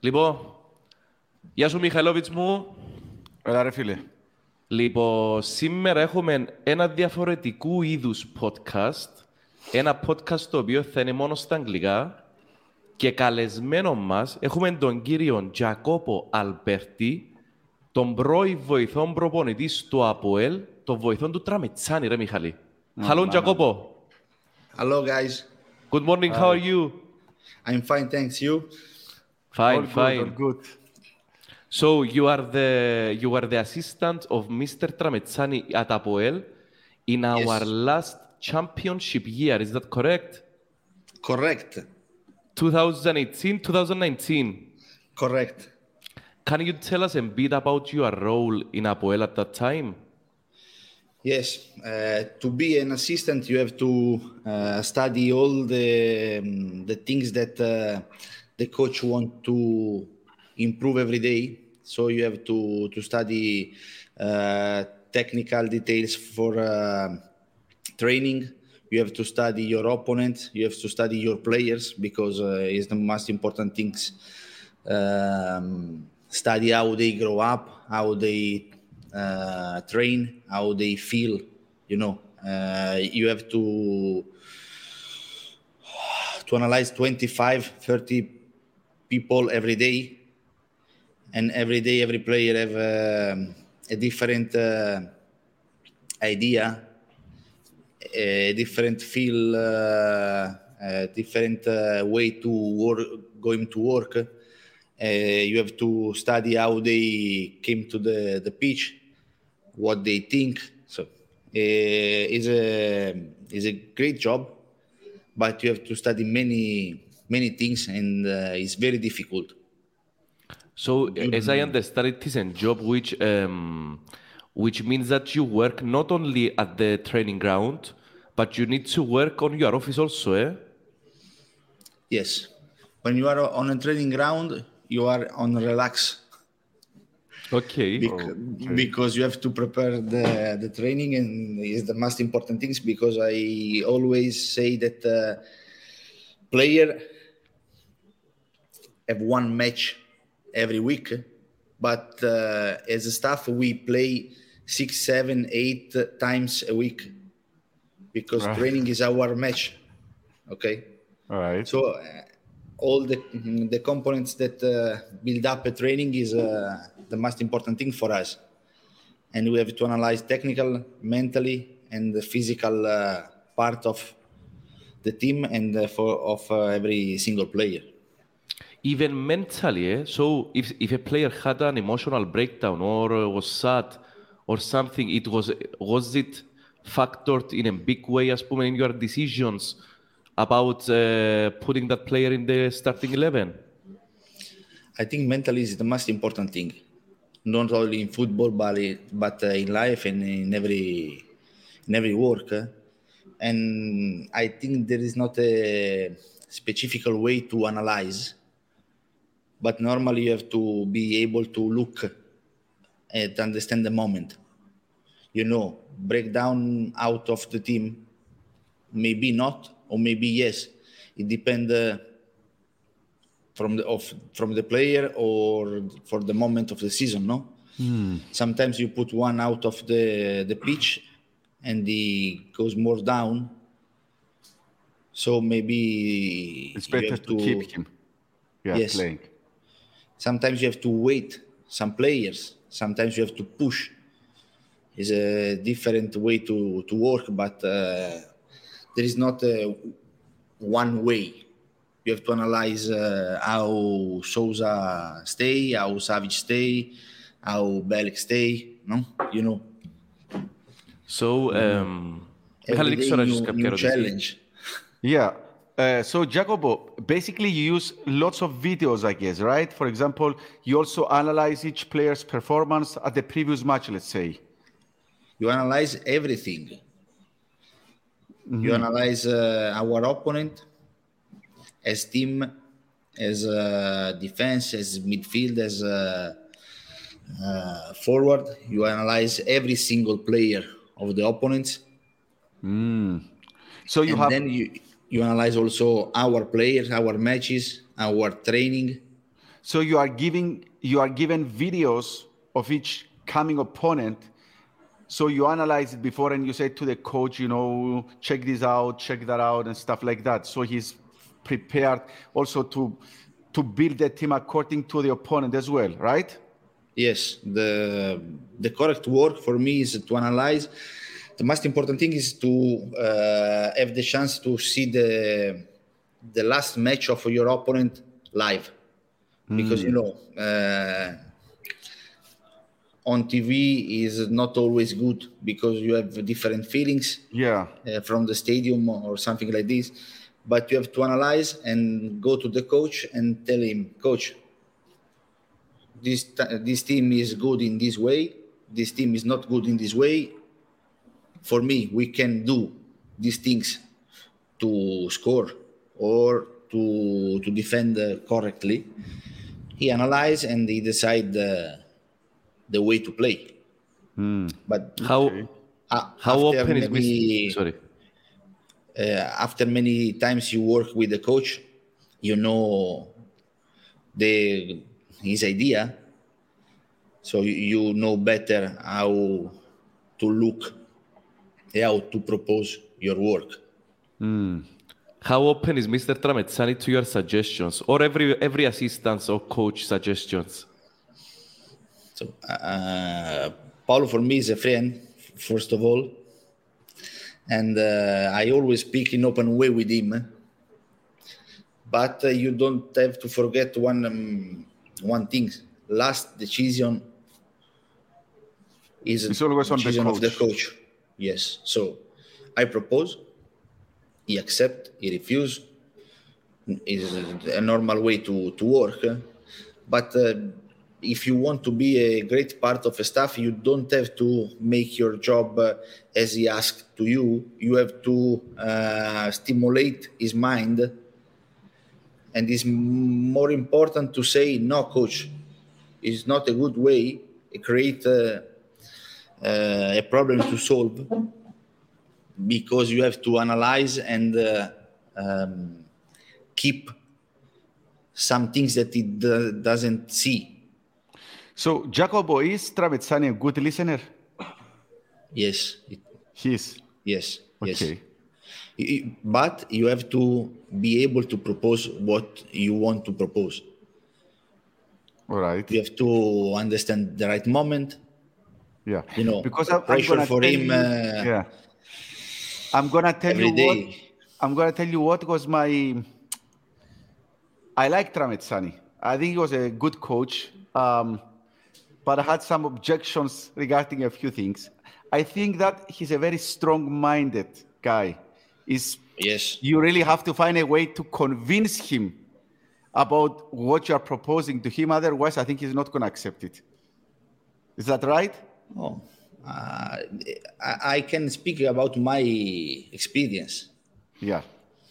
Λοιπόν, γεια σου Μιχαηλόβιτς μου. Έλα ρε φίλε. Λοιπόν, σήμερα έχουμε ένα διαφορετικού είδους podcast. Ένα podcast το οποίο θα είναι μόνο στα αγγλικά. Και καλεσμένο μας έχουμε τον κύριο Τζακόπο Αλμπέρτη, τον πρώην βοηθόν προπονητή στο ΑΠΟΕΛ, τον βοηθόν του Τραμετσάνη, ρε Μιχαλή. Hello, Τζακόπο. Hello, guys. Good morning, how are you? I'm fine, thanks. You? Fine, All good, fine. all good. So you are the you are the assistant of Mr. Tramezzani at Apoel in our last championship year. Is that correct? Correct. 2018, 2019. Correct. Can you tell us a bit about your role in Apoel at that time? Yes. Uh, to be an assistant, you have to uh, study all the um, the things that uh, the coach want to improve every day. So you have to to study uh, technical details for uh, training. You have to study your opponent. You have to study your players because uh, it's the most important things. Um, study how they grow up, how they uh, train, how they feel. You know, uh, you have to to analyze 25, 30 people every day, and every day every player have um a different uh, idea, a different feel, uh, a different uh, way to work, going to work. Uh, you have to study how they came to the, the pitch, what they think. So uh, it's a it's a great job, but you have to study many many things, and uh, it's very difficult. So, as I understand, it is a job which um, which means that you work not only at the training ground, but you need to work on your office also, eh? Yes, when you are on a training ground, you are on relax Okay. bec- because you have to prepare the, the training and is the most important things because I always say that uh, player have one match every week, but uh, as a staff we play six, seven, eight times a week because Right. training is our match. Okay. All right. So uh, all the the components that uh, build up a training is uh, the most important thing for us, and we have to analyze technical, mentally, and the physical uh, part of the team and uh, for of uh, every single player even mentally, eh? So if, if a player had an emotional breakdown or uh, was sad or something, it was was it factored in a big way, as πούμε, in your decisions about uh, putting that player in the starting eleven? I think mentally is the most important thing, not only in football but i- but uh, in life and in every in every work. uh. And I think there is not a specific way to analyze, but normally you have to be able to look and understand the moment. You know, break down out of the team, maybe not, or maybe yes. It depends. Uh, from the of from the player or for the moment of the season no sometimes you put one out of the the pitch and he goes more down so maybe It's better have to, keep him. Yeah, Yes. playing sometimes you have to wait some players sometimes you have to push. Is a different way to, to work but uh, there is not a one way. You have to analyze uh, how souza stay how savage stay how Belik stay no? You know. So um, Every new challenge. Yeah. Uh, so Jacopo, basically you use lots of videos, I guess, right? For example, you also analyze each player's performance at the previous match, let's say. you analyze everything. You analyze uh, our opponent as team, as uh, defense, as midfield, as uh, uh, forward. You analyze every single player of the opponents, So you and have then you you analyze also our players, our matches, our training. So you are giving you are given videos of each coming opponent. So you analyze it before and you say to the coach, you know, check this out, check that out, and stuff like that. So he's prepared also to to build the team according to the opponent as well, right? Yes, the the correct work for me is to analyze. The most important thing is to uh, have the chance to see the the last match of your opponent live, because you know uh, on TV is not always good because you have different feelings Yeah. uh, from the stadium or something like this. But you have to analyze and go to the coach and tell him, coach, this this team is good in this way. This team is not good in this way. For me, we can do these things to score or to to defend uh, correctly. He analyze and he decide the the way to play. But How uh, how after open is maybe- Sorry. uh, after many times you work with the coach, you know the his idea, so you, you know better how to look, how to propose your work. How open is Mr. Tramezzani to your suggestions or every every assistance or coach suggestions? So uh, Paulo for me is a friend, first of all, and uh, I always speak in open way with him. But uh, you don't have to forget one um, one thing: last decision is It's always on the decision of the coach. Yes. So I propose. He accept. He refuse. Is a normal way to to work. But uh, if you want to be a great part of a staff, you don't have to make your job uh, as he asked to you. You have to uh, stimulate his mind, and it's more important to say, "No, coach, it's not a good way." Create uh, a problem to solve because you have to analyze and uh, um, keep some things that it do- doesn't see. So Jacopo is Tramezzani a good listener? Yes, it, He is. yes, yes. Okay. Y- y- But you have to be able to propose what you want to propose. All right. You have to understand the right moment. Yeah. You know, because I'm, I'm pressure gonna for tell him, you- uh, yeah. I'm gonna tell you what. I'm gonna tell you what was my. I like Tramezzani. I think he was a good coach, um, but I had some objections regarding a few things. I think that he's a very strong-minded guy. Is Yes, you really have to find a way to convince him about what you are proposing to him. Otherwise, I think he's not going to accept it. Is that right? Oh, uh, I, I can speak about my experience. Yeah,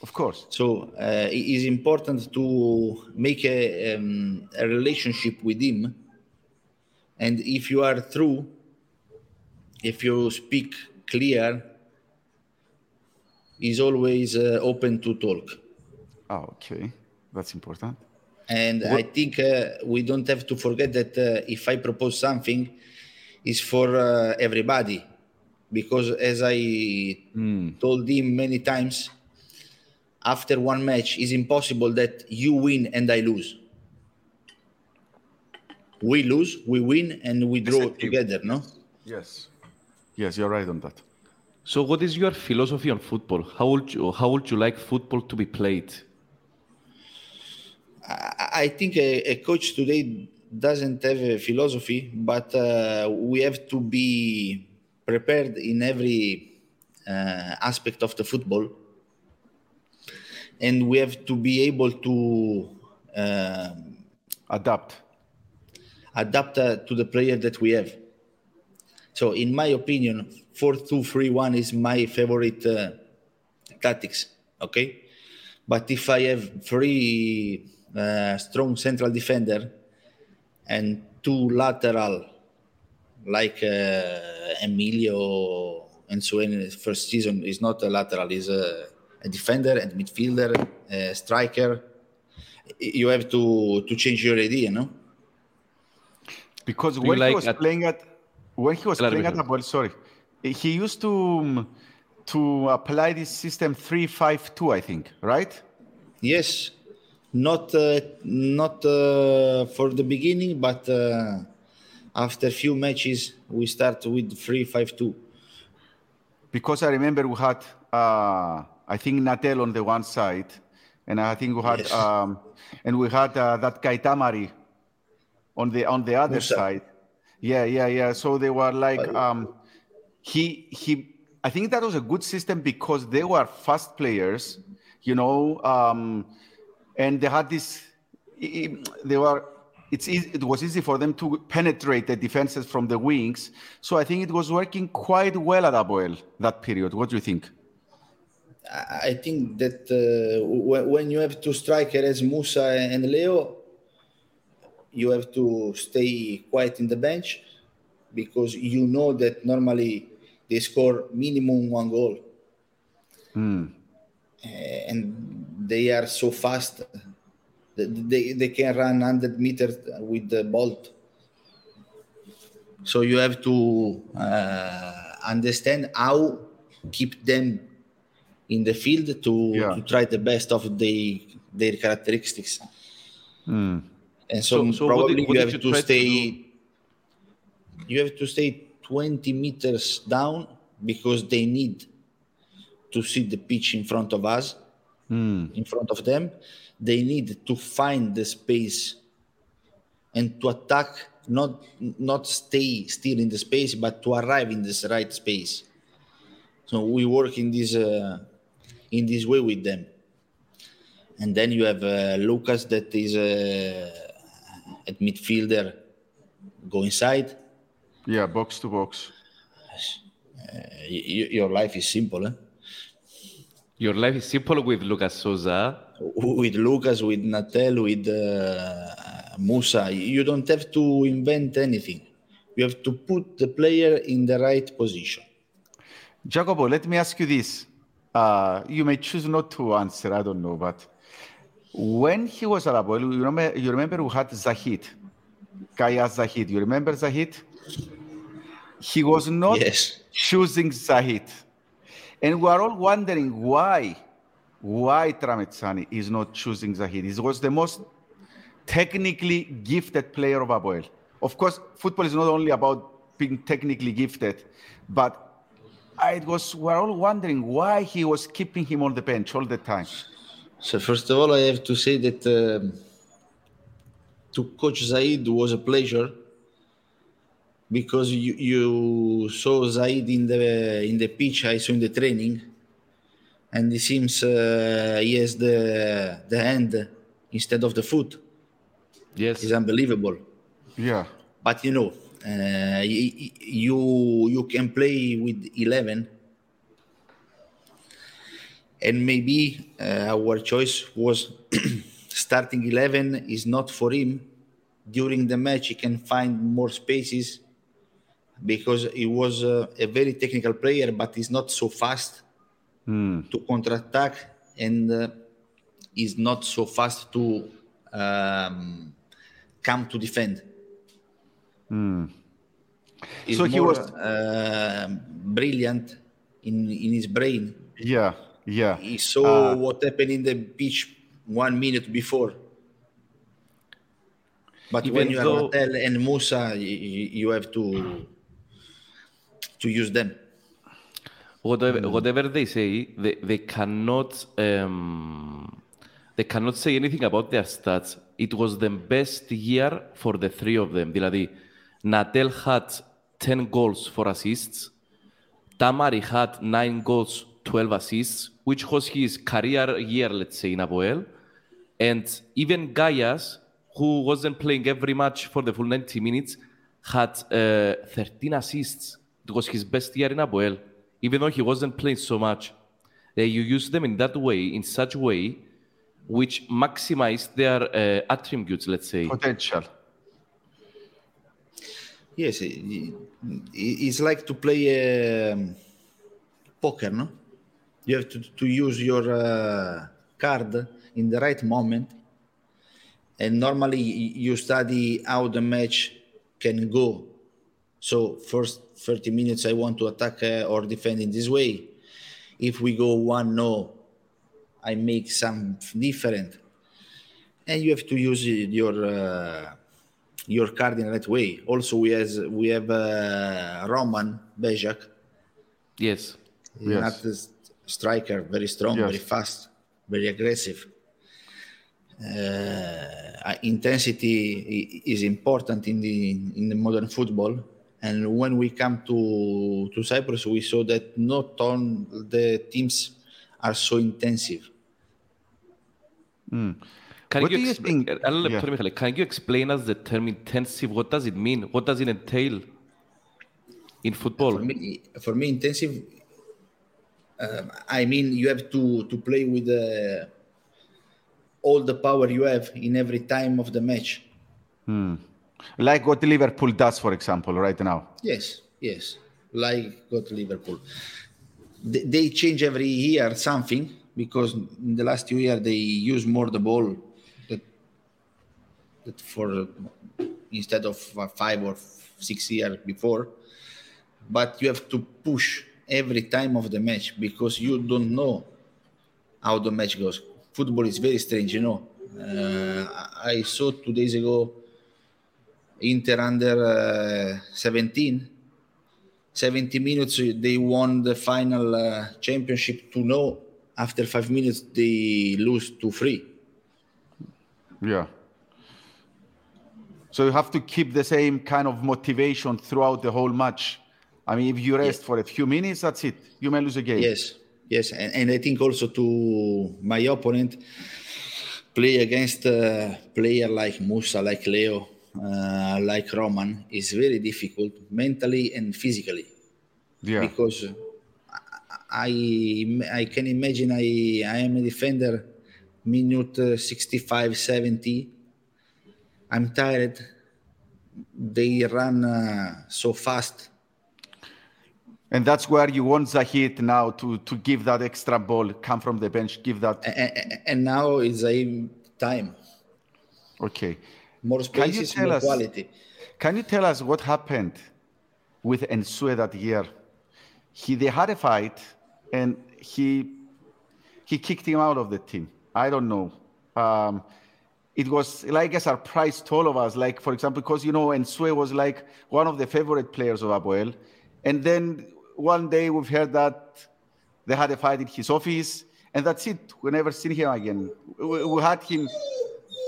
of course. So uh, it is important to make a, um, a relationship with him. And if you are true, if you speak clear, he's always uh, open to talk. Oh, okay. That's important. And I think uh, we don't have to forget that uh, if I propose something, it's for uh, everybody. Because as I told him many times, after one match, it's impossible that you win and I lose. We lose, we win, and we draw Exactly. together, no? Yes. Yes, you're right on that. So, what is your philosophy on football? How would you, how would you like football to be played? I I think a, a coach today doesn't have a philosophy, but uh, we have to be prepared in every uh, aspect of the football, and we have to be able to um Adapt. adapt uh, to the player that we have. So, in my opinion, 4-2-3-1 is my favorite uh, tactics. Okay, but if I have three uh, strong central defender and two lateral, like uh, Emilio and so in his first season is not a lateral, is a, a defender and midfielder, a striker, you have to to change your idea, no? Because Do you when he like was at- playing at when he was playing at Miguel. Sorry, he used to um, to apply this system three five two, I think, right? Yes, not uh, not uh, for the beginning, but uh, after few matches we start with three five two. Because I remember we had, uh, I think Natel on the one side, and I think we had, Yes. um, and we had uh, that guy Tamari on the on the other Musa. side. Yeah, yeah, yeah. So they were like, um, he he. I think that was a good system because they were fast players, you know, um, and they had this. They were. It's easy, it was easy for them to penetrate the defenses from the wings. So I think it was working quite well at Apoel that period. What do you think? I think that uh, when, you have two strikers as Musa and Leo, you have to stay quiet in the bench because you know that normally they score minimum one goal. Uh, and they are so fast. They, they, can run 100 meters with the bolt. So you have to uh, understand how keep them in the field to, Yeah. to try the best of the, their characteristics. And so, So- so what probably did- what you have you to try to stay. you have to stay 20 meters down because they need to see the pitch in front of us, in front of them. They need to find the space and to attack, not not stay still in the space, but to arrive in this right space. So we work in this uh, in this way with them. And then you have uh, Lucas that is uh, at midfielder, go inside. Yeah, box to box. Uh, y- your life is simple, eh? Your life is simple with Lucas Souza. with Lucas, with Natel, with uh, Musa. You don't have to invent anything. You have to put the player in the right position. Jacopo, let me ask you this. Uh, you may choose not to answer, I don't know, but when he was at Apoel, you remember, you remember who had Zahid, Ghayas Zahid. You remember Zahid? He was not Yes. choosing Zahid. And we are all wondering why, why Tramezzani is not choosing Zahid. He was the most technically gifted player of Apoel. Of course, football is not only about being technically gifted, but it was we're all wondering why he was keeping him on the bench all the time. So first of all, I have to say that um, to coach Zaid was a pleasure because you, you saw Zaid in the in the pitch. I saw in the training, and it seems uh, he has the the hand instead of the foot. Yes. It's unbelievable. Yeah. But you know, uh, y- y- you you can play with eleven, and maybe uh, our choice was starting eleven is not for him. During the match, he can find more spaces because he was uh, a very technical player, but he's not so fast to counterattack, and uh, is not so fast to um, come to defend. He's So he was- uh, brilliant in in his brain. Yeah. Yeah. He saw what happened in the pitch one minute before. But when you though- are Natel and Musa, you, you have to to use them. Whatever, whatever they say, they, they cannot um, they cannot say anything about their stats. It was the best year for the three of them. Δηλαδή, Natel had 10 goals for assists. Tamari had 9 goals, 12 assists, which was his career year, let's say, in Apoel. And even Ghayas, who wasn't playing every match for the full 90 minutes, had uh, 13 assists it was his best year in Apoel, even though he wasn't playing so much. Uh, you use them in that way, in such a way, which maximize their uh, attributes, let's say. Potential. Yes, it- it- it's like to play um, poker, no? You have to, to use your uh, card in the right moment and normally you study how the match can go. So first 30 minutes I want to attack uh, or defend in this way. If we go one no, I make some different, and you have to use your uh, your card in that way. Also, we has we have uh, Roman Bezjak, Yes. Yes. not a s- striker, very strong, Yes. very fast, very aggressive. Uh, intensity is important in the in the modern football. And when we come to, to Cyprus, we saw that not all the teams are so intensive. Can you, explain, us the term intensive? What does it mean? What does it entail in football? For me, for me intensive. Um, I mean, you have to to play with uh, all the power you have in every time of the match. Like what Liverpool does, for example, right now. Yes, yes. Like what Liverpool. They, change every year something because in the last two years they use more the ball that, that for instead of five or six years before. But you have to push every time of the match because you don't know how the match goes. Football is very strange, you know. Uh, I saw two days ago Inter under uh, 17. 70 minutes, they won the final uh, championship to know after five minutes they lose to three. Yeah. So you have to keep the same kind of motivation throughout the whole match. I mean, if you rest for a few minutes, that's it. You may lose a game. Yes, yes, and, and I think also to my opponent play against a player like Musa, like Leo, uh, like Roman is very difficult mentally and physically Yeah. because I I can imagine I I am a defender minute uh, 65 70 I'm tired they run uh, so fast And that's where you want Zahid now to, to give that extra ball, come from the bench, give that. and, and now is a time Okay. More Can you spaces tell more us- quality Can you tell us what happened with Nsue that year? He they had a fight and he he kicked him out of the team. I don't know. Um, it was like a surprise to all of us. Like for example, because you know Nsue was like one of the favorite players of Apoel, and then one day we've heard that they had a fight in his office, and that's it. We never seen him again. We, we had him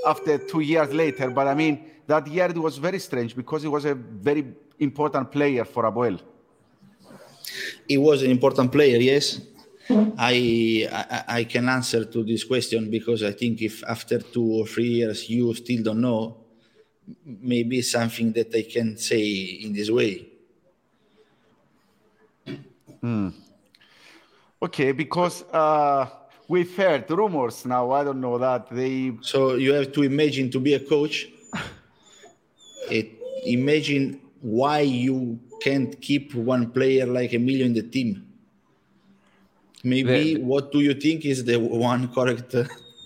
after two years later. But I mean, that year it was very strange because he was a very important player for Apoel. he was an important player yes I, I I can answer to this question because I think if after two or three years you still don't know, maybe something that I can say in this way. Okay, because uh, we've heard rumors now. I don't know that they. So you have to imagine to be a coach. It, imagine why you can't keep one player like Emilio in the team. Maybe The- what do you think is the one correct? uh,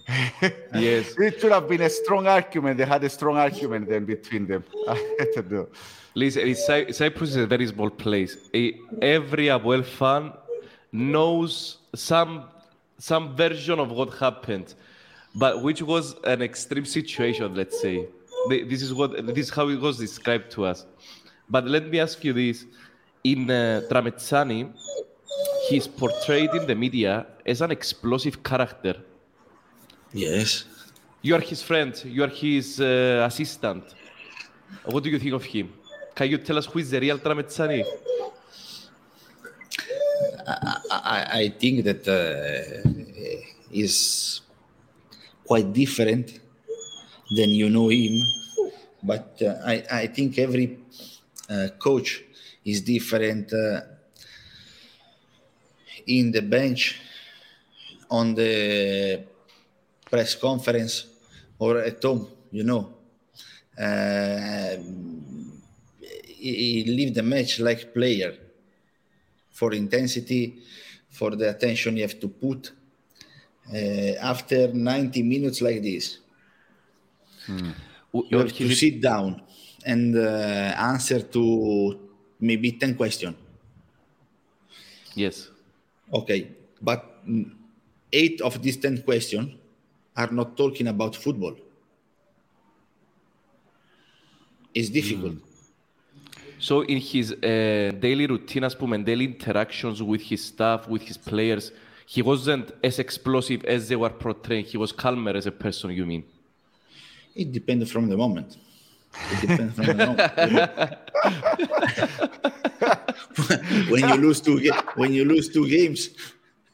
yes. It should have been a strong argument. They had a strong argument then between them. I don't know. Listen, it's Cy- Cyprus is a very small place. Every Apoel fan knows some some version of what happened, but which was an extreme situation. Let's say this is what this is how it was described to us. But let me ask you this: in uh, Tramezzani, he's portrayed in the media as an explosive character. yes. You are his friend. You are his uh, assistant. What do you think of him? Can you tell us who is the real Tramezzani? I, I think that uh, is quite different than you know him, but uh, I, I think every uh, coach is different uh, in the bench, on the press conference, or at home. You know, uh, he, he leave the match like player for intensity, for the attention you have to put. Uh, after 90 minutes like this, You have to sit down and uh, answer to maybe 10 questions. Yes. Okay, but mm, eight of these 10 questions are not talking about football. It's difficult. So in his uh, daily routine, as πούμε, daily interactions with his staff, with his players, he wasn't as explosive as they were portraying. He was calmer as a person, you mean? It depends from the moment. It depends from the moment. when you lose two ga- when you lose two games,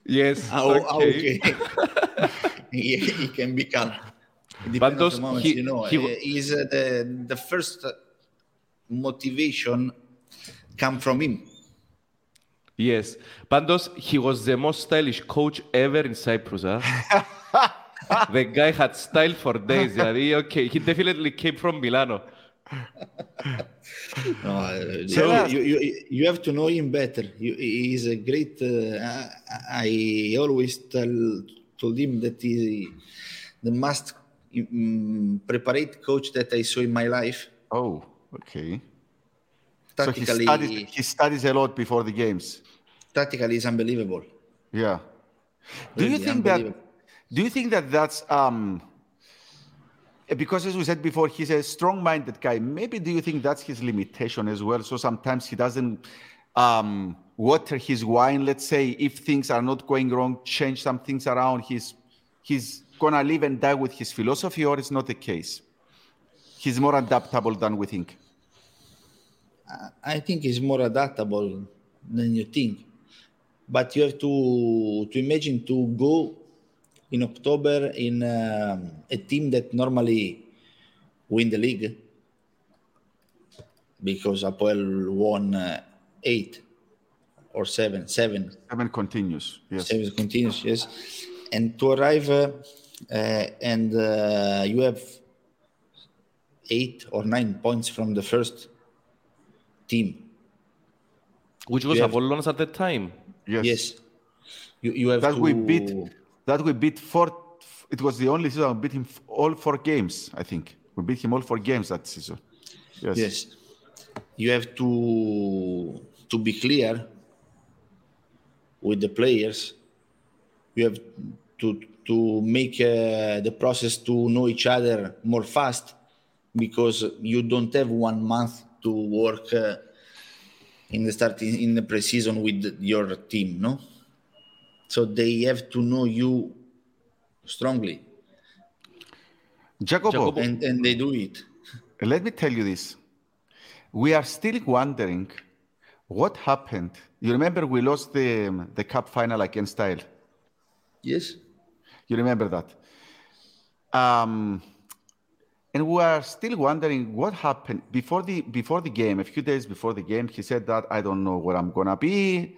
Yes. oh, okay, he, he can be calm. On those- the moment, he- you know. he uh, is uh, the the first motivation come from him. Yes. Πάντως, he was the most stylish coach ever in Cyprus, huh? the guy had style for days. Δηλαδή, okay, he definitely came from Milano. No, uh, Tell you, us- you, you, you have to know him better. You, he is a great. Uh, I I always tell told him that he the most um, prepared coach that I saw in my life. Oh, okay. So he Tactically, studies, he studies a lot before the games. tactically is unbelievable. Yeah. Do you think that? Do you think that that's um? Because as we said before, he's a strong-minded guy. Maybe do you think that's his limitation as well? So sometimes he doesn't um, water his wine. Let's say if things are not going wrong, change some things around. He's he's gonna live and die with his philosophy, or it's not the case. He's more adaptable than we think. I think it's more adaptable than you think. But you have to to imagine to go in October in um, a team that normally win the league because Apoel won uh, eight or seven, seven, Seven continues. Yes. seven continues. yes. And to arrive uh, uh, and uh, you have eight or nine points from the first team. Which was You have- Apollonis at the time. Yes. Yes. You, you have That to we beat. That we beat four. It was the only season we beat him all four games. I think we beat him all four games that season. Yes. Yes. You have to to be clear with the players. You have to to make uh, the process to know each other more fast because you don't have one month to work uh, in the starting in the preseason with your team, no? So they have to know you strongly, Jacopo, Jacopo- and and they do it. let me tell you this. We are still wondering what happened. You remember we lost the the cup final against Style. Yes. You remember that? Um, and we are still wondering what happened before the before the game. A few days before the game, he said that I don't know where I'm gonna be.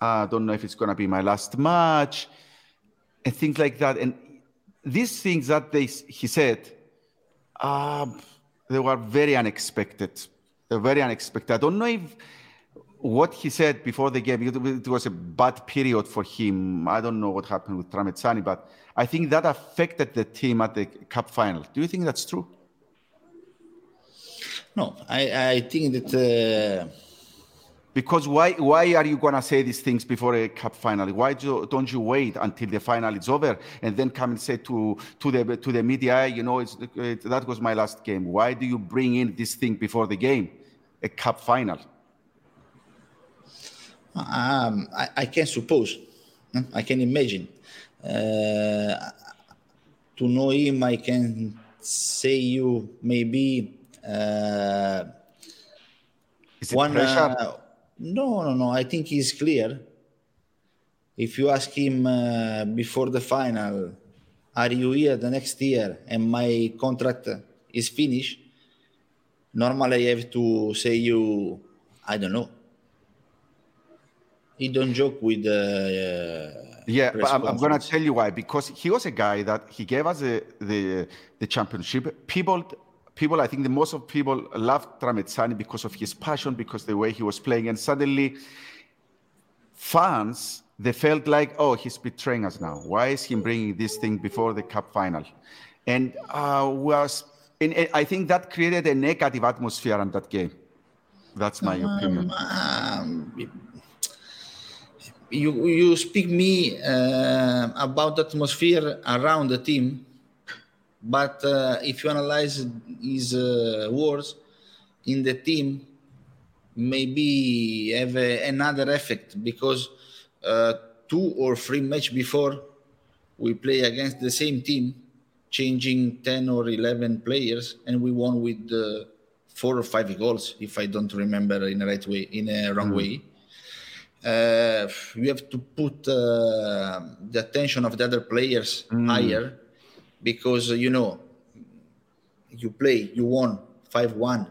I don't know if it's gonna be my last match, and things like that. And these things that they he said, uh, they were very unexpected. They're very unexpected. I don't know if what he said before the game, it, was a bad period for him. I don't know what happened with Tramezzani, but I think that affected the team at the cup final. Do you think that's true? No, I, I think that uh, Because why, why are you going to say these things before a cup final? Why do, don't you wait until the final is over and then come and say to, to, the, to the media, you know, it's, it, that was my last game. Why do you bring in this thing before the game, a cup final? um, I, I can suppose. I can imagine. Uh, to know him, I can say you maybe uh, Is it one. pressure? Uh, no, no, no. I think he's clear. If you ask him uh, before the final, are you here the next year, and my contract is finished? Normally, I have to say you. I don't know. He don't joke with uh, Yeah, but I'm, I'm going to tell you why. Because he was a guy that he gave us the the, the championship. People, people, I think the most of people loved Tramezzani because of his passion, because the way he was playing, and suddenly fans they felt like, oh, he's betraying us now. Why is he bringing this thing before the cup final? And uh, we are s- in, I think that created a negative atmosphere on that game. That's my opinion. Um, you you speak me uh, about the atmosphere around the team, but uh, if you analyze his uh, words in the team, maybe have a, another effect because uh, two or three match before we play against the same team, changing ten or eleven players, and we won with uh, four or five goals, if I don't remember in the right way, in a wrong mm. way uh, you have to put uh, the attention of the other players mm. higher because you know you play you won 5-1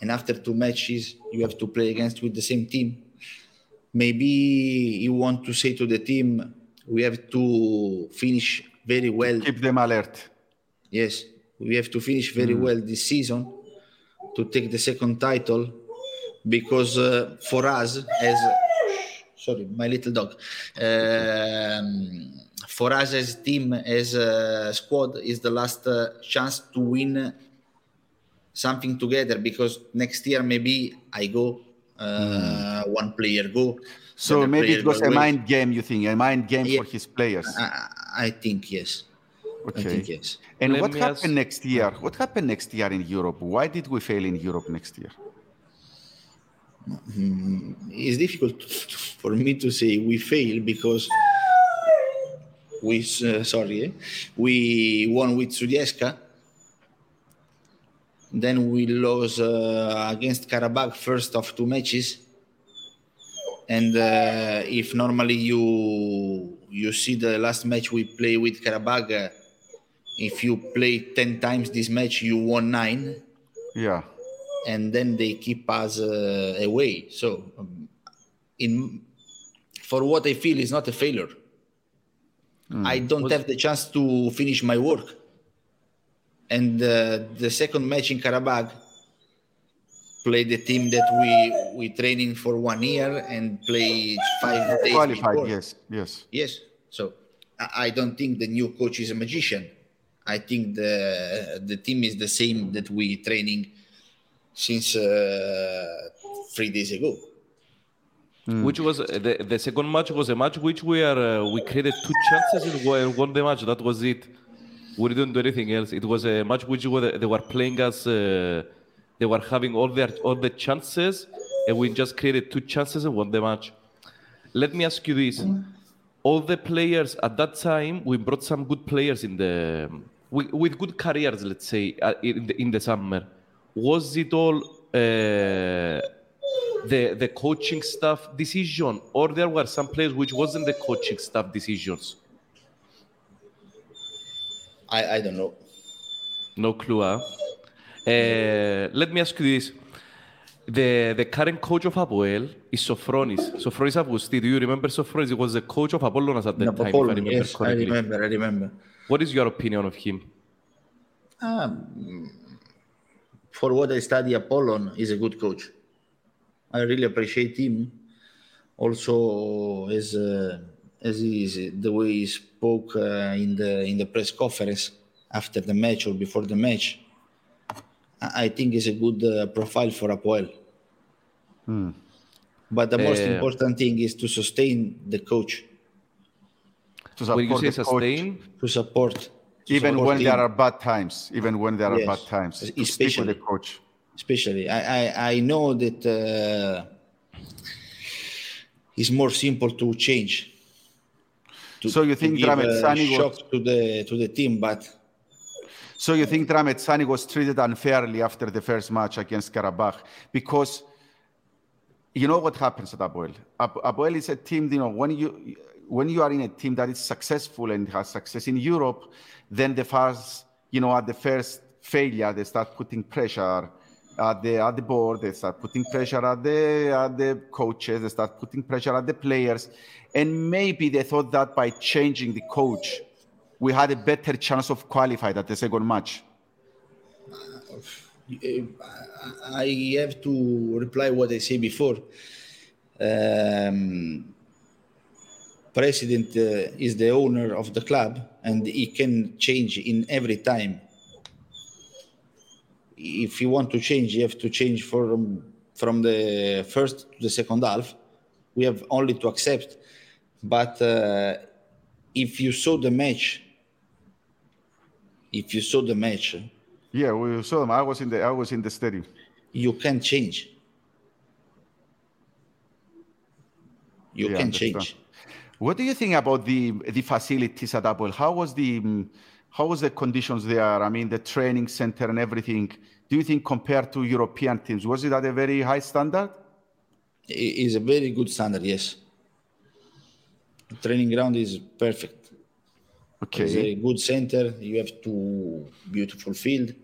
and after two matches you have to play against with the same team maybe you want to say to the team we have to finish very well keep them alert yes we have to finish very mm. well this season to take the second title because uh, for us as sorry, my little dog. Um, for us as team, as a squad, is the last uh, chance to win something together because next year maybe I go, uh, mm. one player go. So maybe it was a away. mind game. You think a mind game yeah, for his players? I, I think yes. Okay. Think, yes. And Let what happened ask... next year? What happened next year in Europe? Why did we fail in Europe next year? Mm, it's difficult for me to say we fail because we uh, sorry eh? we won with Sudieska then we lost uh, against Karabakh first of two matches. And uh, if normally you you see the last match we play with Karabakh uh, if you play 10 times this match you won 9 yeah and then they keep us uh, away. So, um, in for what I feel is not a failure. Mm. I don't have the chance to finish my work. And uh, the second match in Karabakh, play the team that we we training for one year and play five days qualified. Before. Yes, yes, yes. So I don't think the new coach is a magician. I think the the team is the same that we training since uh, three days ago. Mm. Which was uh, the, the second match was a match which we are uh, we created two chances and won the match. That was it. We didn't do anything else. It was a match which were, they were playing us. They were having all their all the chances, and we just created two chances and won the match. Let me ask you this: all the players at that time, we brought some good players in the with, with good careers. Let's say in the, in the summer was it all uh, the the coaching staff decision, or there were some players which wasn't the coaching staff decisions? I I don't know. No clue. Huh? Uh, let me ask you this. The, the current coach of Apoel is Sofronis. Sofronis Avgousti. Do you remember Sofronis? He was the coach of Apollonas at that no, time, I remember yes, correctly. I remember, I remember. What is your opinion of him? Um, for what I study, Apollon is a good coach. I really appreciate him. Also, as uh, as he is the way he spoke uh, in the in the press conference after the match or before the match, I think is a good uh, profile for Apoel. Hmm. But the most uh, important thing is to sustain the coach. To support when you say sustain, coach. to support even when there are bad times, even when there yes. are bad times, especially the coach. Especially, I I, I know that uh, it's more simple to change. To, so you think Tramezzani was to the to the team, but so you think Tramezzani was treated unfairly after the first match against Karabakh because you know what happens at Apoel. Apoel is a team. You know when you when you are in a team that is successful and has success in Europe, then the first, you know, at the first failure, they start putting pressure at the at the board, they start putting pressure at the at the coaches, they start putting pressure at the players, and maybe they thought that by changing the coach, we had a better chance of qualifying at the second match. I have to reply what I said before. Um, president uh, is the owner of the club and he can change in every time if you want to change, you have to change from from the first to the second half. We have only to accept. But uh, if you saw the match, if you saw the match, Yeah, we saw them. I was in the I was in the stadium. you can change. You Yeah, can change. What do you think about the the facilities at Apoel? How was the mm, how was the conditions there? I mean, the training center and everything. Do you think compared to European teams, was it at a very high standard? I- is a very good standard. Yes, The training ground is perfect. Okay. It's a good center. You have two beautiful field.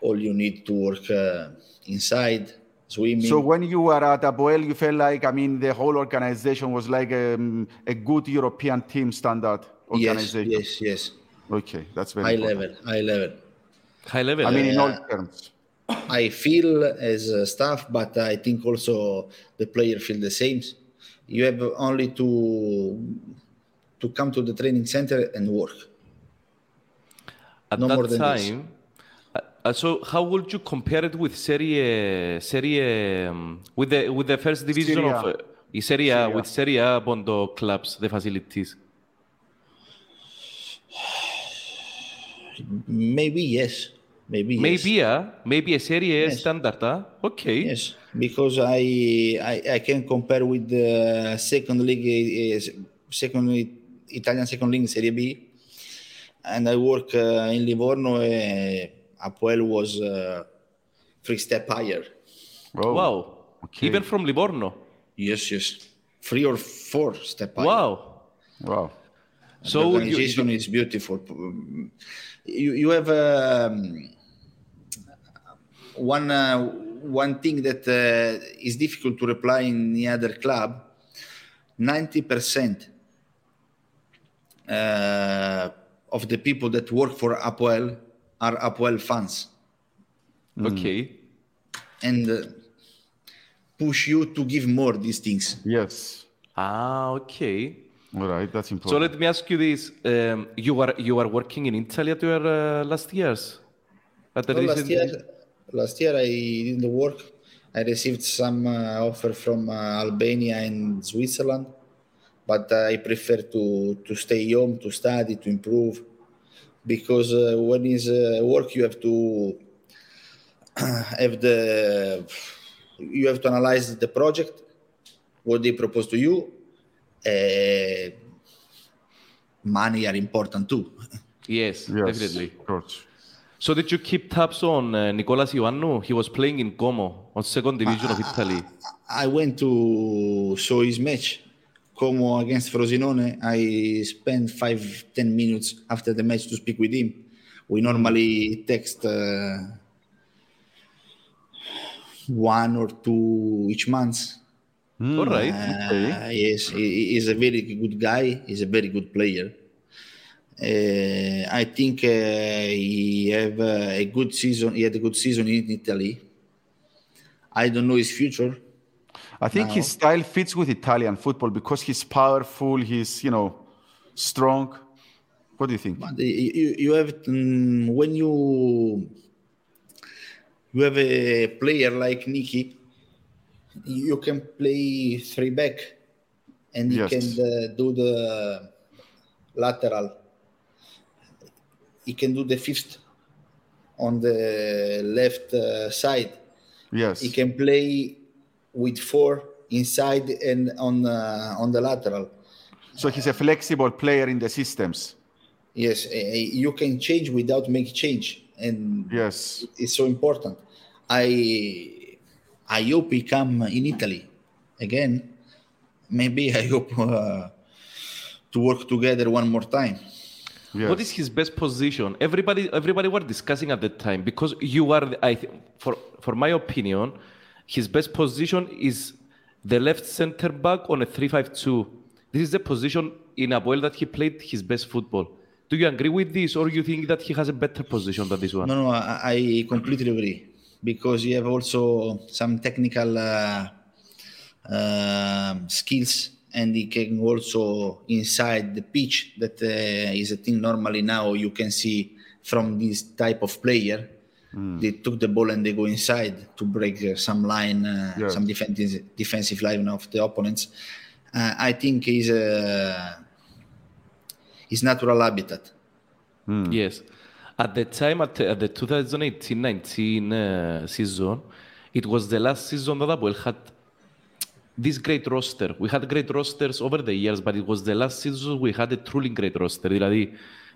All you need to work uh, inside, swimming. So when you were at Apoel, you felt like I mean the whole organization was like um, a good European team standard organization. yes, yes. yes. Okay, that's very High important. level, high level. High level. I mean, in all terms. I feel as a staff, but I think also the player feel the same. You have only to to come to the training center and work. At no that more than this. time, uh, uh, so how would you compare it with Serie Serie um, with the with the first division Serie of uh, Serie A, Serie A. with Serie A Bondo clubs, the facilities? Maybe yes, maybe yes. Maybe a maybe a Serie A Yes. standard, huh? Okay. Yes, because I, I I can compare with the second league, uh, second Italian second league Serie B, and I work uh, in Livorno. Uh, Apoel was uh, three step higher. Oh, Wow. Okay. Even from Livorno. Yes, yes, three or four step higher. Wow. Wow. the So you, organization is beautiful. You you have um, one uh, one thing that uh, is difficult to reply in the other club. Ninety percent uh, of the people that work for Apoel are Apoel fans okay. and uh, push you to give more these things. Yes. Ah, okay. All right, that's important. So let me ask you this: um, you were you were working in Italy at your uh, last years? At the No, last year, last year I didn't work. I received some uh, offer from uh, Albania and Switzerland, but I prefer to to stay home to study to improve, because uh, when is uh, work you have to have the you have to analyze the project, what they propose to you. Uh, money are important too. Yes, yes, definitely. Of course. So did you keep tabs on uh, Nicolas Ioannou? He was playing in Como, on second division of Italy. I went to show his match, Como against Frosinone. I spent five ten minutes after the match to speak with him. We normally text uh, one or two each month. All right. Uh, yes, he he is a very good guy. He's a very good player. Uh, I think uh, he have uh, a good season. He had a good season in Italy. I don't know his future. I think his style fits with Italian football because he's powerful, he's, you know, strong. What do you think? But you, you- have mm, when you you have a player like Nicky, you can play three back, and he Yes. can uh, do the lateral. He can do the fifth on the left uh, side. Yes. He can play with four inside and on uh, on the lateral. So he's a flexible player in the systems. Yes, you can change without make change, and Yes. it's so important. I I hope he come in Italy again. Maybe I hope uh, to work together one more time. Yes. What is his best position? Everybody, everybody were discussing at the time because you are, I th- for for my opinion, his best position is the left center back on a three-five-two. This is the position in Apoel that he played his best football. Do you agree with this, or you think that he has a better position than this one? No, no, I, I completely agree because you have also some technical uh, um skills, and he can also inside the pitch. That uh, is a thing normally now you can see from this type of player. Mm. They took the ball and they go inside to break uh, some line, uh, yes. some defensive defensive line of the opponents. Uh, I think is his natural habitat. Mm. Yes. At the time, at, at the 2018 19 uh, season, it was the last season that Apoel had this great roster. We had great rosters over the years, but it was the last season we had a truly great roster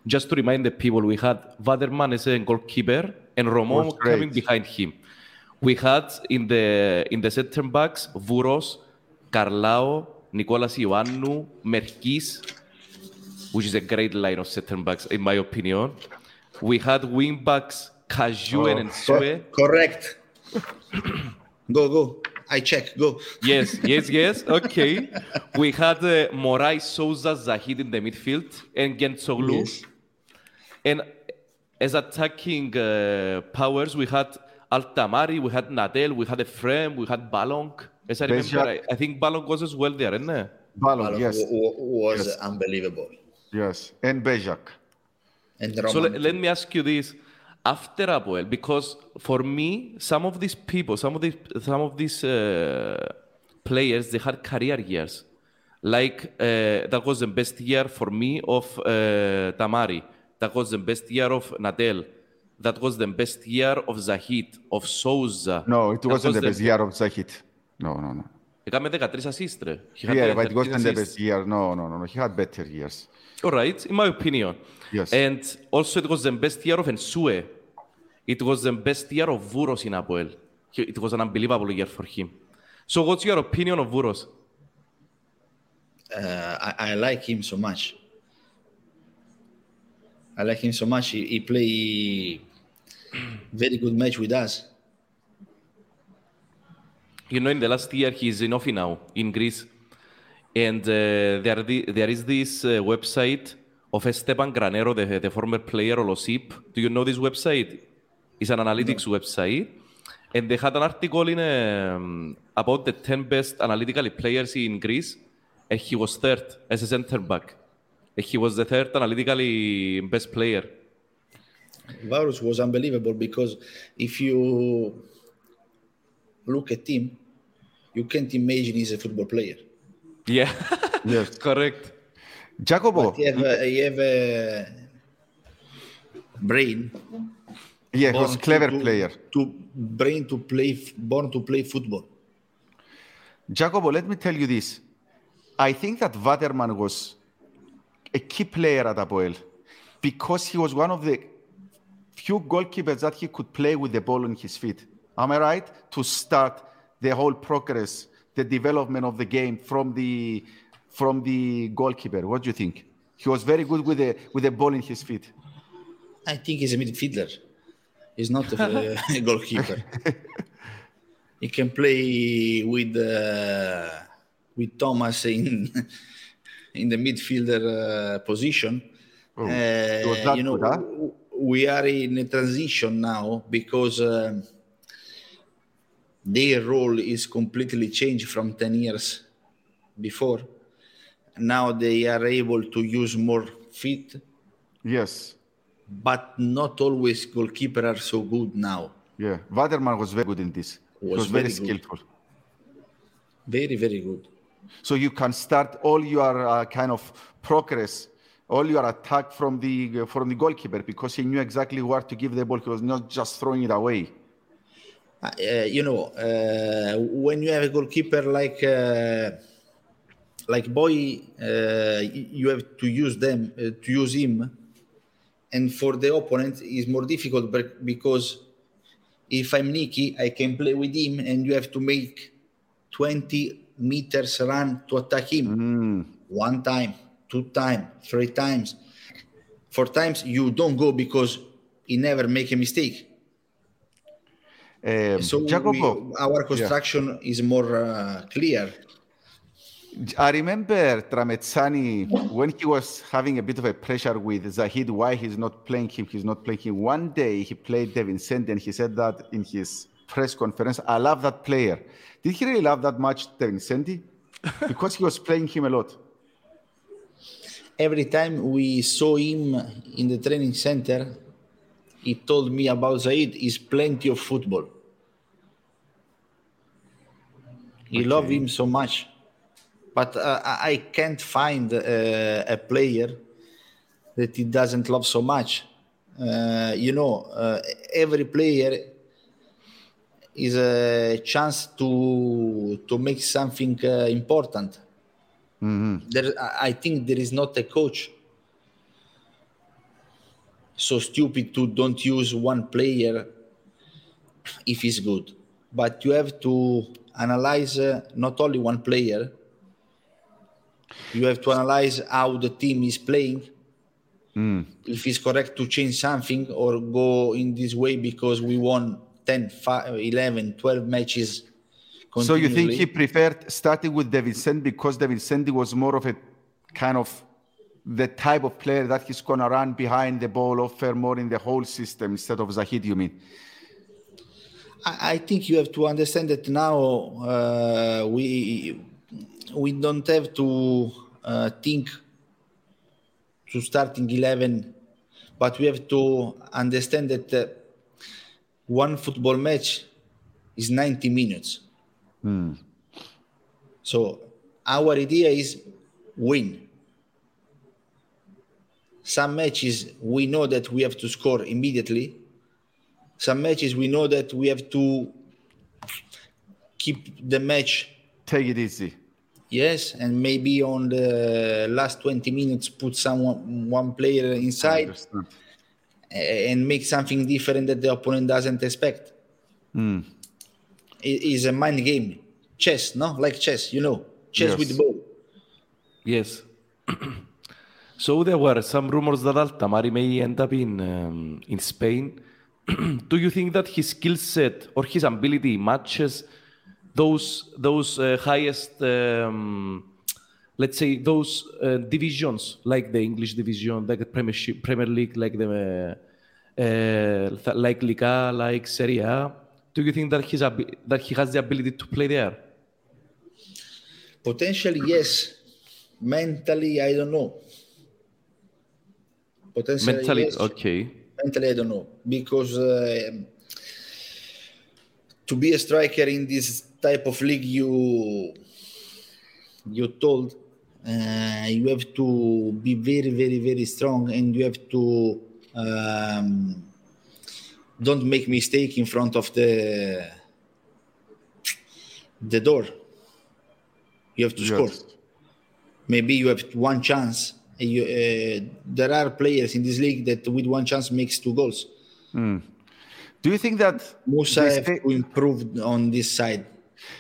just to remind the people, we had Waterman as a goalkeeper and Romo coming behind him. We had in the in the center backs Vouros, Carlao, Nicolas Ioannou, Merkis, which is a great line of center backs, in my opinion. We had wing backs Kajuen and Sue. Correct. go go. I check. Go. Yes, yes, yes. Okay. We had uh, Morai Souza Zahid in the midfield and Gentsoglu. Yes. And as attacking uh, powers, we had Al-Tamari, we had Natel, we had Efrem, we had Balong. As I remember, I, I think Balong was as well there, isn't it? Balon, yes, w- w- was Yes. unbelievable. yes, and Bezjak. And So Roman. let, let me ask you this: after Apoel, because for me, some of these people, some of these, some of these uh, players, they had career years. Like uh, that was the best year for me of uh, Tamari. That was the best year of Nadel. That was the best year of Zahid, of Souza. No, it That wasn't was the best year of Zahid. No, no, no. Έκαμε 13 assist, ρε. He had Yeah, 13 but it wasn't the assists. best year. No, no, no, no. He had better years. All right, in my opinion. Yes. And also, it was the best year of Ensue. It was the best year of Vuros in Apoel. He- It was an unbelievable year for him. So, what's your opinion of Vuros? uh, I, I like him so much. I like him so much. He, he play very good match with us. You know, in the last year, he's in Ofi now, in Greece. And uh, there, the, there is this uh, website of Esteban Granero, the, the former player of Osip. Do you know this website? It's an analytics website. And they had an article in um, about the 10 best analytical players in Greece. And he was third as a center back. And he was the third analytically best player. Varus was unbelievable because if you look at him, you can't imagine he's a football player. Yeah, Yes. correct. Jacopo. He have a, he have a brain. Yeah, he was born clever to, player. To brain to play, born to play football. Jacopo, let me tell you this. I think that Waterman was a key player at Apoel because he was one of the few goalkeepers that he could play with the ball on his feet. Am I right? To start the whole progress, the development of the game from the from the goalkeeper. What do you think? He was very good with the with the ball in his feet. I think he's a midfielder. He's not a, a goalkeeper. he can play with uh, with Thomas in in the midfielder uh, position. Oh, Uh, he was that you know, good, huh? we are in a transition now because um their role is completely changed from 10 years before. Now they are able to use more feet Yes. but not always goalkeeper are so good now. Yeah. Waterman was very good in this. he Was was very, very skillful. Very, very good. So you can start all your uh, kind of progress, all your attack from the from the goalkeeper because he knew exactly where to give the ball. He was not just throwing it away. Uh, uh, you know, uh, when you have a goalkeeper like uh, like Boy, uh, you have to use them uh, to use him, and for the opponent is more difficult because if I'm Nicky, I can play with him, and you have to make 20 meters run to attack him. One time, two time, three times, four times. You don't go because he never make a mistake. Um, So Jacopo, we, our construction is more uh, clear. I remember Tramezzani when he was having a bit of a pressure with Zahid why he's not playing him, he's not playing him. One day he played De Vincenti and he said that in his press conference, I love that player. Did he really love that much De Vincenti? because he was playing him a lot. Every time we saw him in the training center, he told me about Zahid is plenty of football. He loved him so much, but uh, I I can't find uh, a player that he doesn't love so much. Uh, you know, uh, every player is a chance to to make something uh, important. There, I think there is not a coach so stupid to don't use one player if he's good, but you have to analyze uh, not only one player. You have to analyze how the team is playing. If it's correct to change something or go in this way because we won 10, 5, 11, 12 matches. So you think he preferred starting with De Vincenti because De Vincenti was more of a kind of the type of player that he's gonna run behind the ball, offer more in the whole system instead of Zahid, you mean? I I think you have to understand that now uh, we we don't have to uh, think to starting eleven, but we have to understand that uh, one football match is ninety minutes. Hmm. So our idea is win. Some matches we know that we have to score immediately some matches we know that we have to keep the match Take it easy. yes and maybe on the last 20 minutes put someone one player inside and make something different that the opponent doesn't expect. It is a mind game. Chess no? Like chess you know. Chess with the ball. Yes. so there were some rumors that Al-Tamari may end up in um, in Spain. Do you think that his skill set or his ability matches those those uh, highest, um, let's say, those uh, divisions like the English division, like the Premiership, Premier League, like the uh, uh, like Liga, like Serie A? Do you think that he's that he has the ability to play there? potentially yes mentally i don't know potentially Mentally, yes. okay. mentally i don't know because uh, to be a striker in this type of league you you told uh, you have to be very very very strong and you have to um, don't make mistake in front of the the door you have to score maybe you have one chance. You, uh, there are players in this league that with one chance makes two goals. Do you think that Musa have to improve on this side.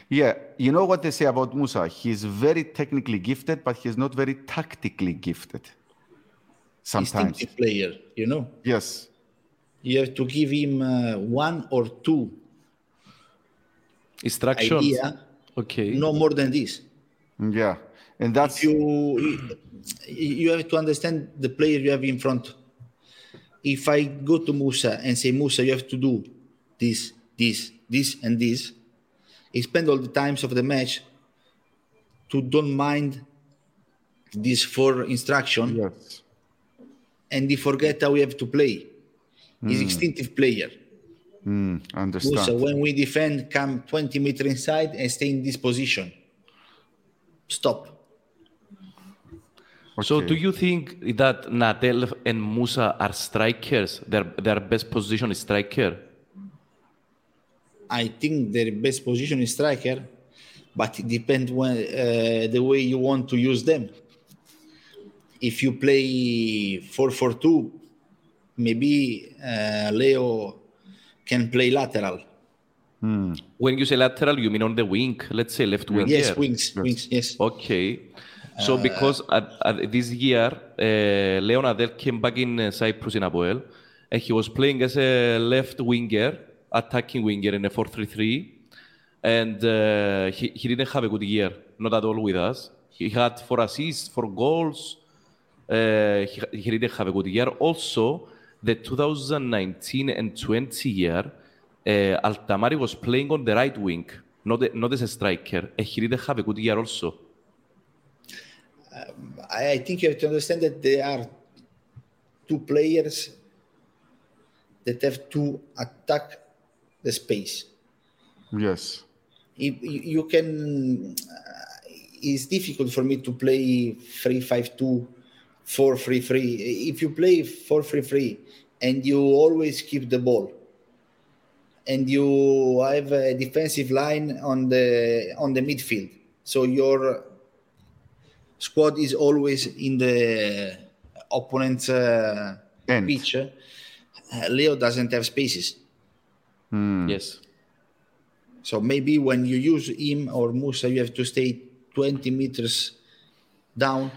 Yeah, you know what they say about Musa? He's very technically gifted, but he's not very tactically gifted. Sometimes. Instinctive player, you know. Yes. You have to give him uh, one or two Instructions. idea, Okay. no more than this. Yeah. And that's You you have to understand the player you have in front. If I go to Musa and say Musa, you have to do this, this, this, and this, he spend all the times of the match to don't mind these four instruction yes. and he forget how we have to play. He's instinctive player. Mm, understand. Musa, when we defend, come 20 meter inside and stay in this position. Stop. So, do you think that Natel and Musa are strikers? Their their best position is striker. I think their best position is striker, but it depends when uh, the way you want to use them. If you play 4-4-2, maybe uh, Leo can play lateral. When you say lateral, you mean on the wing. Let's say left wing. Yes, wings, wings, yes. Okay. So because at, at this year, uh, Leo Natel came back in uh, Cyprus in Apoel, and he was playing as a left winger, attacking winger in a 4-3-3, and uh, he, he didn't have a good year, not at all with us. He had four assists, four goals. Uh, he, he didn't have a good year. Also, the 2019 and 20 year, uh, Al-Tamari was playing on the right wing, not, not as a striker, and he didn't have a good year also. I, I think you have to understand that there are two players that have to attack the space. Yes. If you, you can, uh, it's difficult for me to play 3 5 2, 4 3 3. If you play 4 3 3 and you always keep the ball, and you have a defensive line on the on the midfield, so your squad is always in the opponent's uh, pitch. uh, Leo doesn't have spaces. Yes. So maybe when you use him or Musa, you have to stay 20 meters down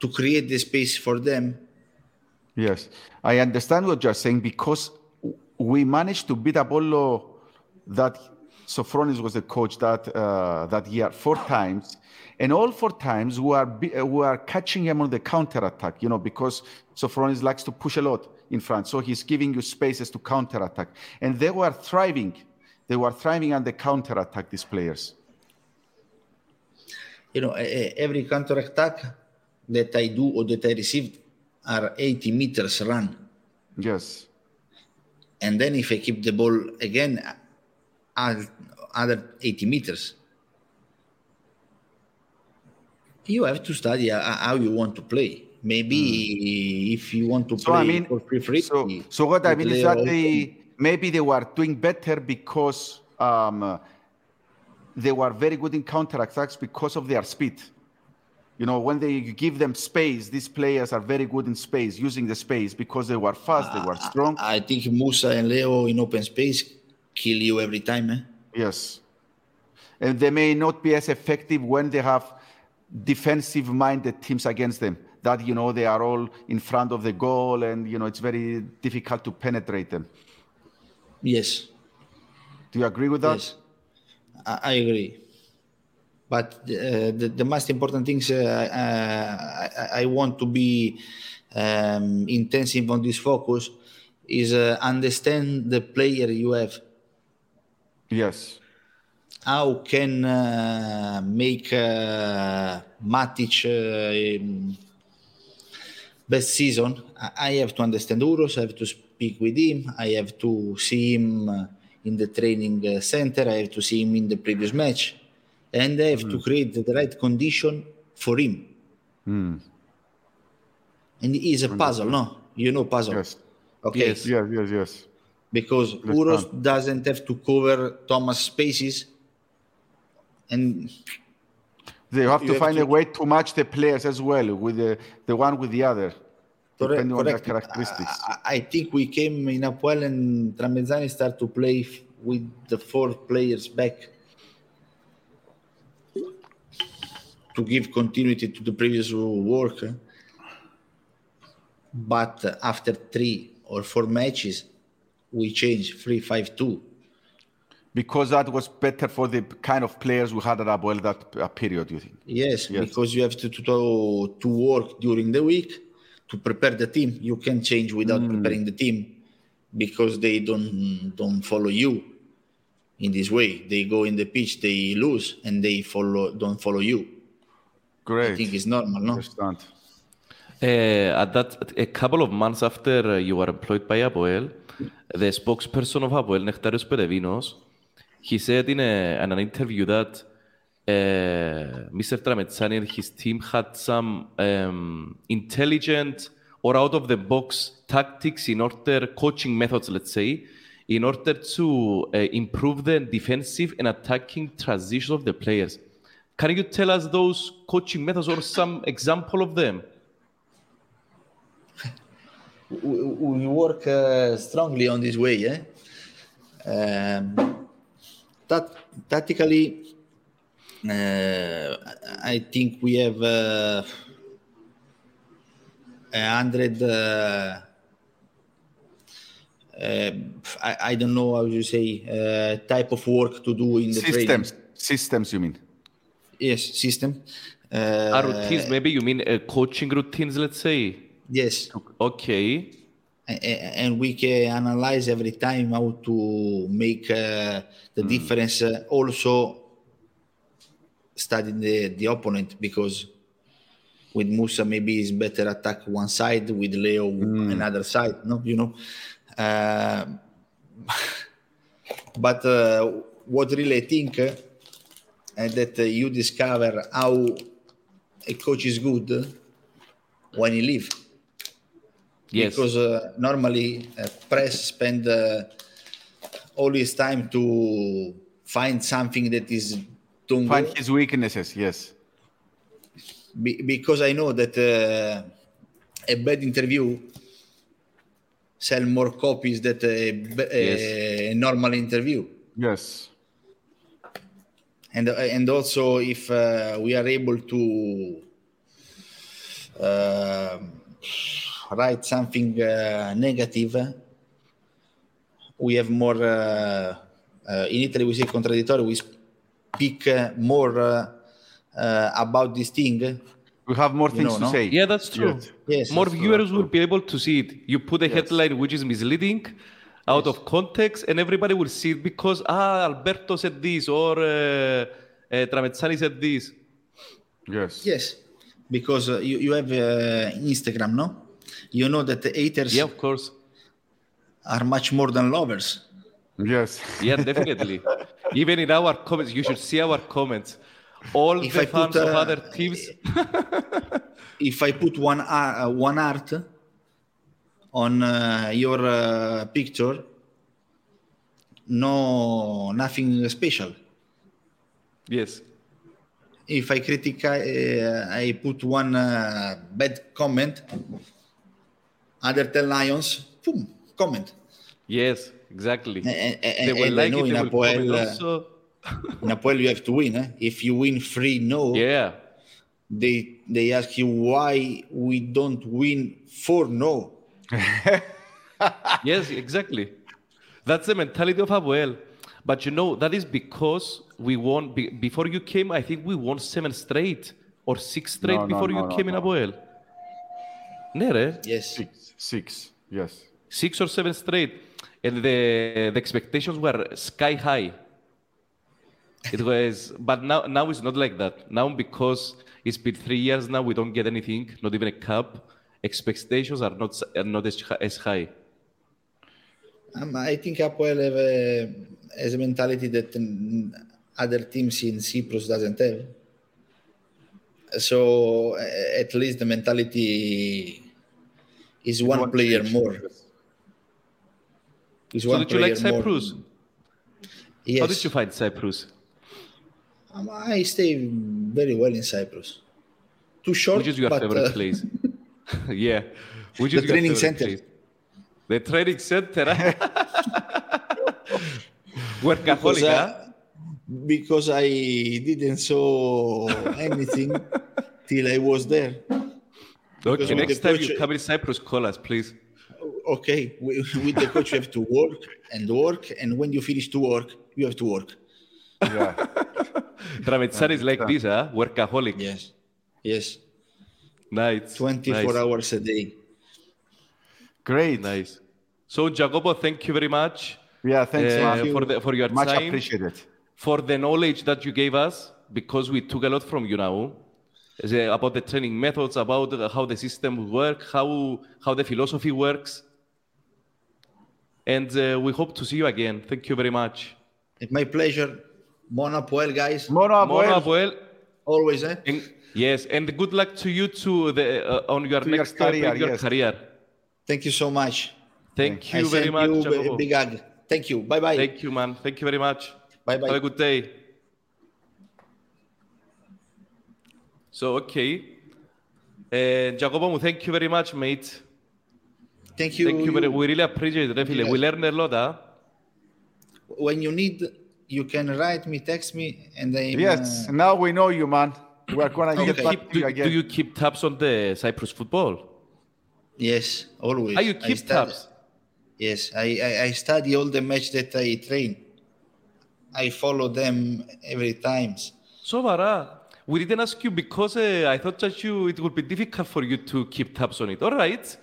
to create the space for them. Yes, I understand what you're saying because we managed to beat Apollo that Sofronis was the coach that uh, that year four times, and all four times we are uh, we are catching him on the counter attack. You know because Sofronis likes to push a lot in front, so he's giving you spaces to counter attack, and they were thriving. They were thriving on the counter attack. These players. You know, every counter attack that I do or that I received are 80 meters run. Yes. And then if I keep the ball again, other 80 meters. You have to study uh, how you want to play. Maybe if you want to So play I mean, for free, free so so what I mean is that they maybe they were doing better because um, uh, they were very good in counterattacks because of their speed. You know, when they give them space, these players are very good in space, using the space because they were fast, they were strong. I think Musa and Leo in open space kill you every time. Eh? Yes. And they may not be as effective when they have defensive minded teams against them. That, you know, they are all in front of the goal and, you know, it's very difficult to penetrate them. Yes, Do you agree with that? yes, I, I agree. But uh, the, the most important things uh, uh, I, I want to be um, intensive on this focus is uh, understand the player you have. Yes. How can uh, make uh, Matic uh, best season? I have to understand Uros. I have to speak with him. I have to see him uh, in the training uh, center. I have to see him in the previous match, and I have to create the right condition for him. And it is a puzzle, no? You know puzzle. Yes. Okay. Yes. Yes, yes, yes. Because. Uros doesn't have to cover Thomas spaces, and They have You to have find to- a way to match the players as well with the, the one with the other, Correct, depending on their characteristics. I, I- think we came in Apoel and Tramezzani start to play with the four players back to give continuity to the previous work. But after three or four matches, we changed three five two. Because that was better for the kind of players we had at Apoel that uh, period, you think? Yes, Yes. because you have to, to to work during the week to prepare the team. You can change without Hmm. preparing the team because they don't don't follow you in this way. They go in the pitch, they lose, and they follow don't follow you. Great. I think it's normal, no? Understand. Uh, at that, a couple of months after uh, you were employed by Apoel, the spokesperson of Apoel, Nectarios Perevinos, he said in, a, in an interview that uh, Mr. Tramezzani and his team had some um, intelligent or out-of-the-box tactics in order, coaching methods, let's say, in order to uh, improve the defensive and attacking transition of the players. Can you tell us those coaching methods or some example of them? we, we work uh, strongly on this way. Eh? Um, that tactically, uh, I think we have uh, a hundred. Uh, uh, I, I don't know how you say uh, type of work to do in the training. Systems. Systems, you mean? Yes, system. Uh, Uh, routines, maybe you mean uh, coaching routines, let's say. yes. Okay. And we can analyze every time how to make uh, the difference uh, also studying the, the opponent because with Musa maybe it's better attack one side with Leo another side no you know? Uh, but uh, what really I think uh, that you discover how a coach is good when he leave. Yes. Because uh, normally uh, press spend uh, all his time to find something that is doing Find his weaknesses. Yes. Be- because I know that uh, a bad interview sell more copies than a normal interview. Yes. and and also if uh, we are able to uh, write something uh, negative we have more uh, uh, in italy we say contraddittorio we speak uh, more uh, uh, about this thing We have more You things know, to no? say. Yeah, that's true. Yes. Yes, More that's true, viewers that's will be able to see it. You put a Yes. headline which is misleading, out of context, and everybody will see it because ah, Alberti said this or uh, uh, Tramezzani said this. Yes. yes because uh, you, you have uh, instagram no you know that the haters Yeah, of course. are much more than lovers Yes. Yeah, definitely. Even in our comments, you should see our comments. All If the I put, fans of uh, other teams. if I put one uh, one art on uh, your uh, picture, no nothing special. Yes. If I critic, uh, I put one uh, bad comment. Other ten lions, boom, comment. Yes, exactly. And, and, they will and I like know it. in They will comment Apoel, uh, also. in Apoel you have to win. Eh? If you win three, no. Yeah. They they ask you why we don't win four, no. Yes, exactly. That's the mentality of Apoel. But you know, that is because we won. Be, before you came, I think we won seven straight or six straight No, no, before no, you no, came no. in Apoel. Nere, Yes. Six. Six. Yes. six or seven straight. And the, the expectations were sky high. It was, but now, now it's not like that. Now, because it's been three years now, we don't get anything, not even a cup. Expectations are not, are not as, as high. Um, I think Apoel have a, has a mentality that mm, other teams in Cyprus doesn't have. So uh, at least the mentality is one, One player change. more. Is So one did you like player more. Cyprus? Yes. How did you find Cyprus? Um, I stay very well in Cyprus. Too short, Which is your but, favorite uh, place? yeah. Which The is your training center. place? The training center. huh? Workaholic, because, huh? uh, because I didn't saw anything till I was there. Okay, with next the time coach- you come in Cyprus, call us, please. okay with the coach you have to work and work and when you finish to work you have to work Yeah. Tramezzani is like this, huh? Workaholic. yes yes Nice. 24 nice. hours a day Great. Nice. So, Jacopo, thank you very much Yeah. Thanks, uh, man. for, the, for your Much time, appreciated. for the knowledge that you gave us, because we took a lot from you now. Is, About the training methods, about how the system works, how, how the philosophy works. And uh, we hope to see you again. Thank you very much. it's my pleasure Mona Puel guys Mono Mona Apoel. Apoel, always eh And, yes, and good luck to you to the uh, on your To next step career, in your yes. career. thank you so much Thank I you very send much, you a big hug thank you bye bye Thank you, man. Thank you very much. Bye bye. Have a good day. So, okay. Uh, thank you very much, mate. Thank you. Thank you. Very, we really appreciate it, yes. We learn a lot. Huh? When you need, you can write me, text me, and I. Uh, yes, uh... now we know you, man. We are going okay. to get back to you again. Do you keep tabs on the Cyprus football? Yes, always. Are you keep tabs? Yes, I, I, I study all the match that I train. I follow them every times. So Sovara, we didn't ask you because uh, I thought that you it would be difficult for you to keep tabs on it. All right.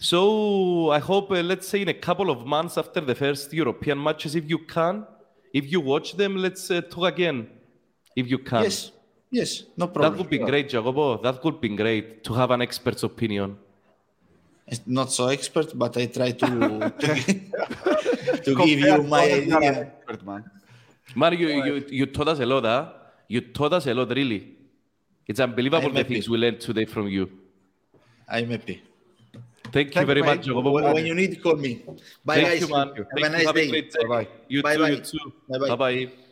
So I hope, uh, let's say, in a couple of months after the first European matches, if you can, if you watch them, let's uh, talk again. If you can. Yes, yes, no problem. That would be great, Jacopo. That would be great to have an expert's opinion. not so expert, but I try to to, to give you my others, you idea. expert, man. Man, you, you, you taught us a lot, huh? You taught us a lot, really. It's unbelievable the happy. things we learned today from you. I'm happy. Thank you Thank very much. Jacopo. When, you need, call me. Bye, Thank guys. you, man. Have Thank a you. nice Have day. a great day. Bye-bye. You Bye too, bye. you too. Bye bye. Bye-bye.